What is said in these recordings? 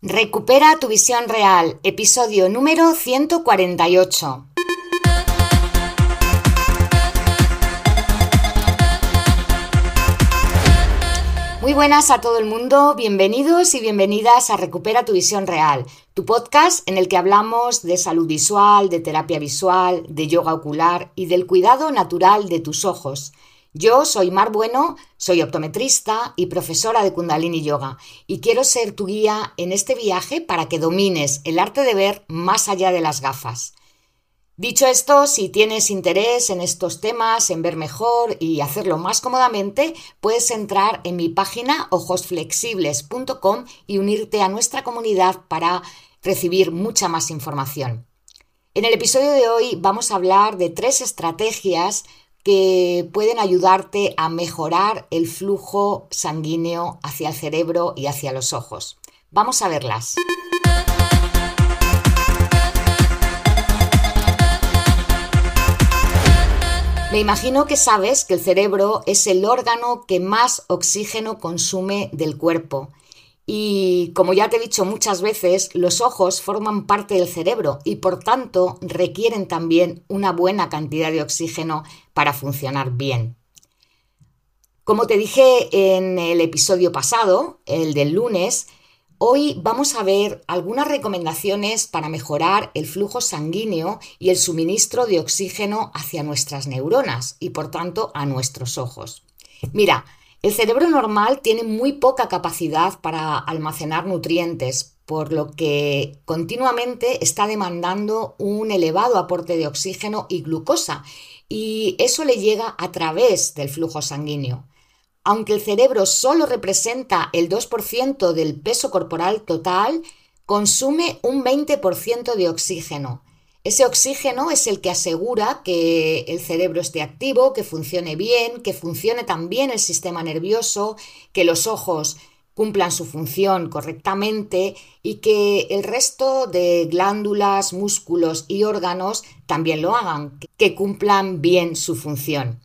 Recupera tu visión real, episodio número 148. Muy buenas a todo el mundo, bienvenidos y bienvenidas a Recupera tu visión real, tu podcast en el que hablamos de salud visual, de terapia visual, de yoga ocular y del cuidado natural de tus ojos. Yo soy Mar Bueno, soy optometrista y profesora de Kundalini Yoga y quiero ser tu guía en este viaje para que domines el arte de ver más allá de las gafas. Dicho esto, si tienes interés en estos temas, en ver mejor y hacerlo más cómodamente, puedes entrar en mi página ojosflexibles.com y unirte a nuestra comunidad para recibir mucha más información. En el episodio de hoy vamos a hablar de tres estrategias que pueden ayudarte a mejorar el flujo sanguíneo hacia el cerebro y hacia los ojos. Vamos a verlas. Me imagino que sabes que el cerebro es el órgano que más oxígeno consume del cuerpo y como ya te he dicho muchas veces, los ojos forman parte del cerebro y por tanto requieren también una buena cantidad de oxígeno para funcionar bien. Como te dije en el episodio pasado, el del lunes, hoy vamos a ver algunas recomendaciones para mejorar el flujo sanguíneo y el suministro de oxígeno hacia nuestras neuronas y por tanto a nuestros ojos. Mira, el cerebro normal tiene muy poca capacidad para almacenar nutrientes, por lo que continuamente está demandando un elevado aporte de oxígeno y glucosa, y eso le llega a través del flujo sanguíneo. Aunque el cerebro solo representa el 2% del peso corporal total, consume un 20% de oxígeno, ese oxígeno es el que asegura que el cerebro esté activo, que funcione bien, que funcione también el sistema nervioso, que los ojos cumplan su función correctamente y que el resto de glándulas, músculos y órganos también lo hagan, que cumplan bien su función.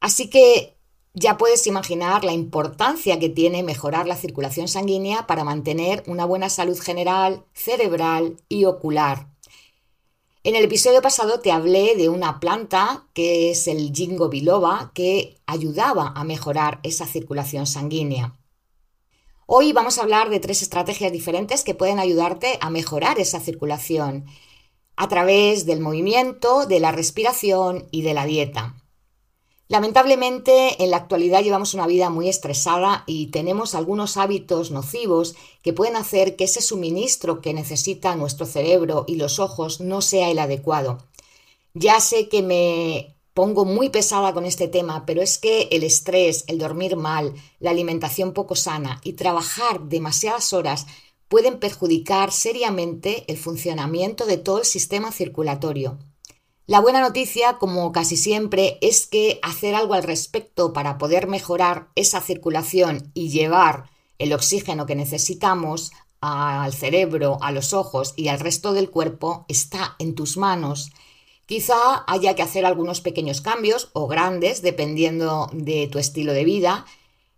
Así que ya puedes imaginar la importancia que tiene mejorar la circulación sanguínea para mantener una buena salud general, cerebral y ocular. En el episodio pasado te hablé de una planta que es el Jingo biloba que ayudaba a mejorar esa circulación sanguínea. Hoy vamos a hablar de tres estrategias diferentes que pueden ayudarte a mejorar esa circulación a través del movimiento, de la respiración y de la dieta. Lamentablemente, en la actualidad llevamos una vida muy estresada y tenemos algunos hábitos nocivos que pueden hacer que ese suministro que necesita nuestro cerebro y los ojos no sea el adecuado. Ya sé que me pongo muy pesada con este tema, pero es que el estrés, el dormir mal, la alimentación poco sana y trabajar demasiadas horas pueden perjudicar seriamente el funcionamiento de todo el sistema circulatorio. La buena noticia, como casi siempre, es que hacer algo al respecto para poder mejorar esa circulación y llevar el oxígeno que necesitamos al cerebro, a los ojos y al resto del cuerpo está en tus manos. Quizá haya que hacer algunos pequeños cambios o grandes dependiendo de tu estilo de vida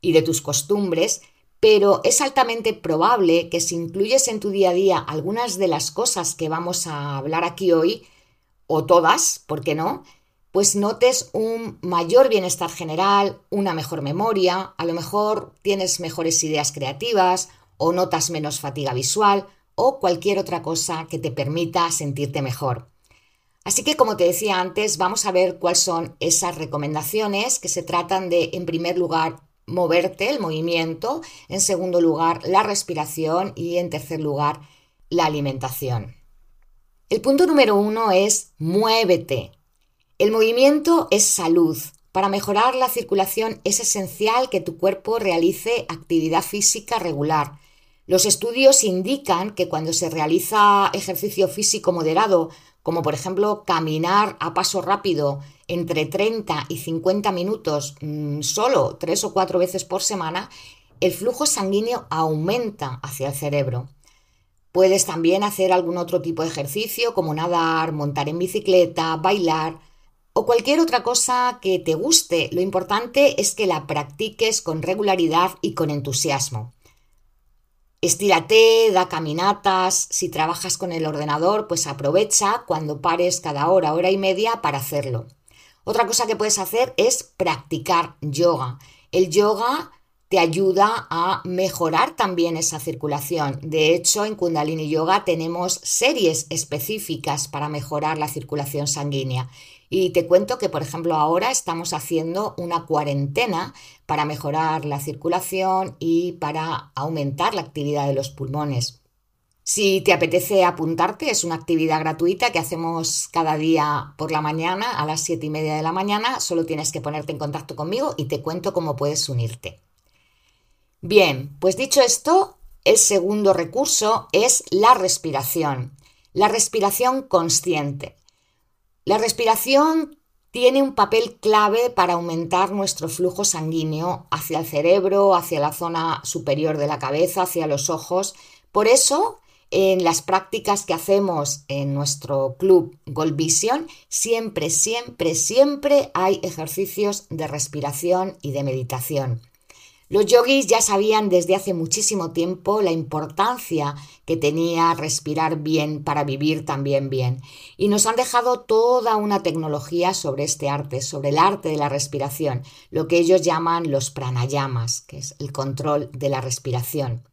y de tus costumbres, pero es altamente probable que si incluyes en tu día a día algunas de las cosas que vamos a hablar aquí hoy, o todas, ¿por qué no? Pues notes un mayor bienestar general, una mejor memoria, a lo mejor tienes mejores ideas creativas o notas menos fatiga visual o cualquier otra cosa que te permita sentirte mejor. Así que, como te decía antes, vamos a ver cuáles son esas recomendaciones que se tratan de, en primer lugar, moverte, el movimiento, en segundo lugar, la respiración y, en tercer lugar, la alimentación. El punto número uno es muévete. El movimiento es salud. Para mejorar la circulación es esencial que tu cuerpo realice actividad física regular. Los estudios indican que cuando se realiza ejercicio físico moderado, como por ejemplo caminar a paso rápido entre 30 y 50 minutos mm, solo tres o cuatro veces por semana, el flujo sanguíneo aumenta hacia el cerebro. Puedes también hacer algún otro tipo de ejercicio como nadar, montar en bicicleta, bailar o cualquier otra cosa que te guste. Lo importante es que la practiques con regularidad y con entusiasmo. Estírate, da caminatas, si trabajas con el ordenador, pues aprovecha cuando pares cada hora, hora y media para hacerlo. Otra cosa que puedes hacer es practicar yoga. El yoga te ayuda a mejorar también esa circulación. De hecho, en Kundalini Yoga tenemos series específicas para mejorar la circulación sanguínea. Y te cuento que, por ejemplo, ahora estamos haciendo una cuarentena para mejorar la circulación y para aumentar la actividad de los pulmones. Si te apetece apuntarte, es una actividad gratuita que hacemos cada día por la mañana a las 7 y media de la mañana. Solo tienes que ponerte en contacto conmigo y te cuento cómo puedes unirte. Bien, pues dicho esto, el segundo recurso es la respiración, la respiración consciente. La respiración tiene un papel clave para aumentar nuestro flujo sanguíneo hacia el cerebro, hacia la zona superior de la cabeza, hacia los ojos. Por eso, en las prácticas que hacemos en nuestro club Gold Vision, siempre, siempre, siempre hay ejercicios de respiración y de meditación. Los yogis ya sabían desde hace muchísimo tiempo la importancia que tenía respirar bien para vivir también bien y nos han dejado toda una tecnología sobre este arte, sobre el arte de la respiración, lo que ellos llaman los pranayamas, que es el control de la respiración.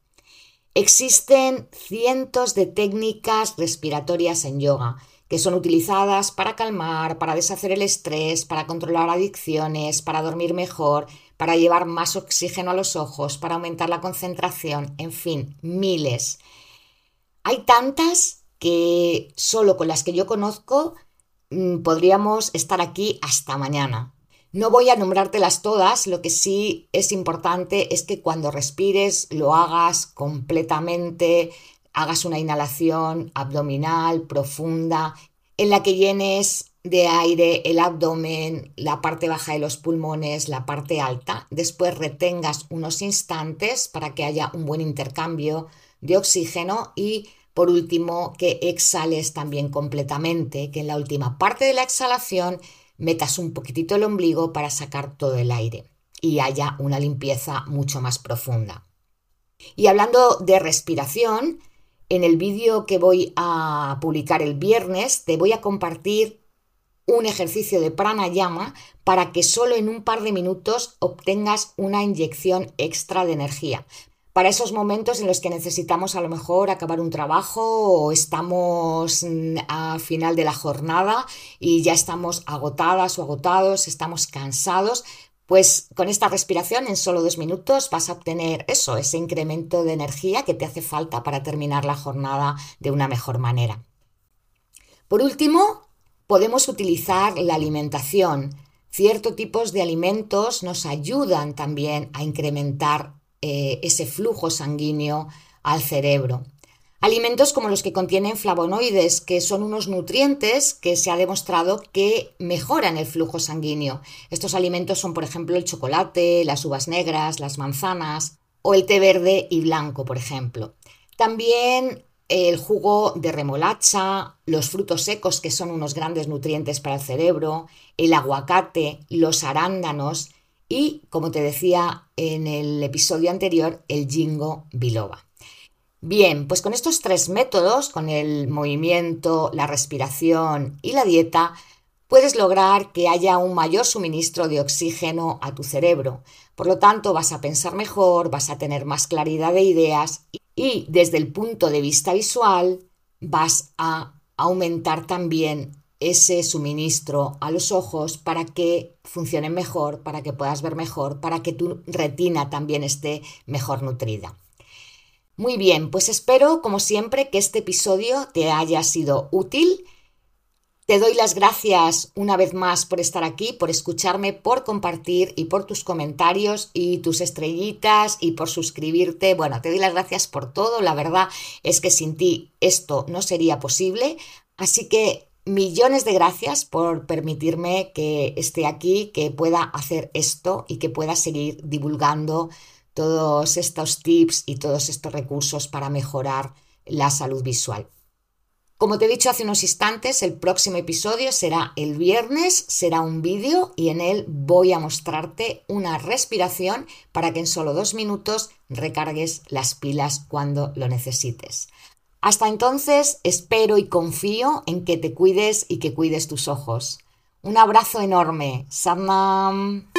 Existen cientos de técnicas respiratorias en yoga que son utilizadas para calmar, para deshacer el estrés, para controlar adicciones, para dormir mejor, para llevar más oxígeno a los ojos, para aumentar la concentración, en fin, miles. Hay tantas que solo con las que yo conozco mm, podríamos estar aquí hasta mañana. No voy a nombrártelas todas, lo que sí es importante es que cuando respires lo hagas completamente, hagas una inhalación abdominal profunda en la que llenes de aire el abdomen, la parte baja de los pulmones, la parte alta. Después retengas unos instantes para que haya un buen intercambio de oxígeno y por último que exhales también completamente, que en la última parte de la exhalación metas un poquitito el ombligo para sacar todo el aire y haya una limpieza mucho más profunda. Y hablando de respiración, en el vídeo que voy a publicar el viernes te voy a compartir un ejercicio de pranayama para que solo en un par de minutos obtengas una inyección extra de energía. Para esos momentos en los que necesitamos a lo mejor acabar un trabajo o estamos mm, a final de la jornada y ya estamos agotadas o agotados, estamos cansados, pues con esta respiración en solo dos minutos vas a obtener eso, ese incremento de energía que te hace falta para terminar la jornada de una mejor manera. Por último, Podemos utilizar la alimentación. Ciertos tipos de alimentos nos ayudan también a incrementar eh, ese flujo sanguíneo al cerebro. Alimentos como los que contienen flavonoides, que son unos nutrientes que se ha demostrado que mejoran el flujo sanguíneo. Estos alimentos son, por ejemplo, el chocolate, las uvas negras, las manzanas o el té verde y blanco, por ejemplo. También el jugo de remolacha, los frutos secos que son unos grandes nutrientes para el cerebro, el aguacate, los arándanos y, como te decía en el episodio anterior, el jingo biloba. Bien, pues con estos tres métodos, con el movimiento, la respiración y la dieta, puedes lograr que haya un mayor suministro de oxígeno a tu cerebro. Por lo tanto, vas a pensar mejor, vas a tener más claridad de ideas desde el punto de vista visual vas a aumentar también ese suministro a los ojos para que funcionen mejor, para que puedas ver mejor, para que tu retina también esté mejor nutrida. Muy bien, pues espero como siempre que este episodio te haya sido útil te doy las gracias una vez más por estar aquí, por escucharme, por compartir y por tus comentarios y tus estrellitas y por suscribirte. Bueno, te doy las gracias por todo. La verdad es que sin ti esto no sería posible. Así que millones de gracias por permitirme que esté aquí, que pueda hacer esto y que pueda seguir divulgando todos estos tips y todos estos recursos para mejorar la salud visual. Como te he dicho hace unos instantes, el próximo episodio será el viernes, será un vídeo y en él voy a mostrarte una respiración para que en solo dos minutos recargues las pilas cuando lo necesites. Hasta entonces, espero y confío en que te cuides y que cuides tus ojos. Un abrazo enorme. Sarnam.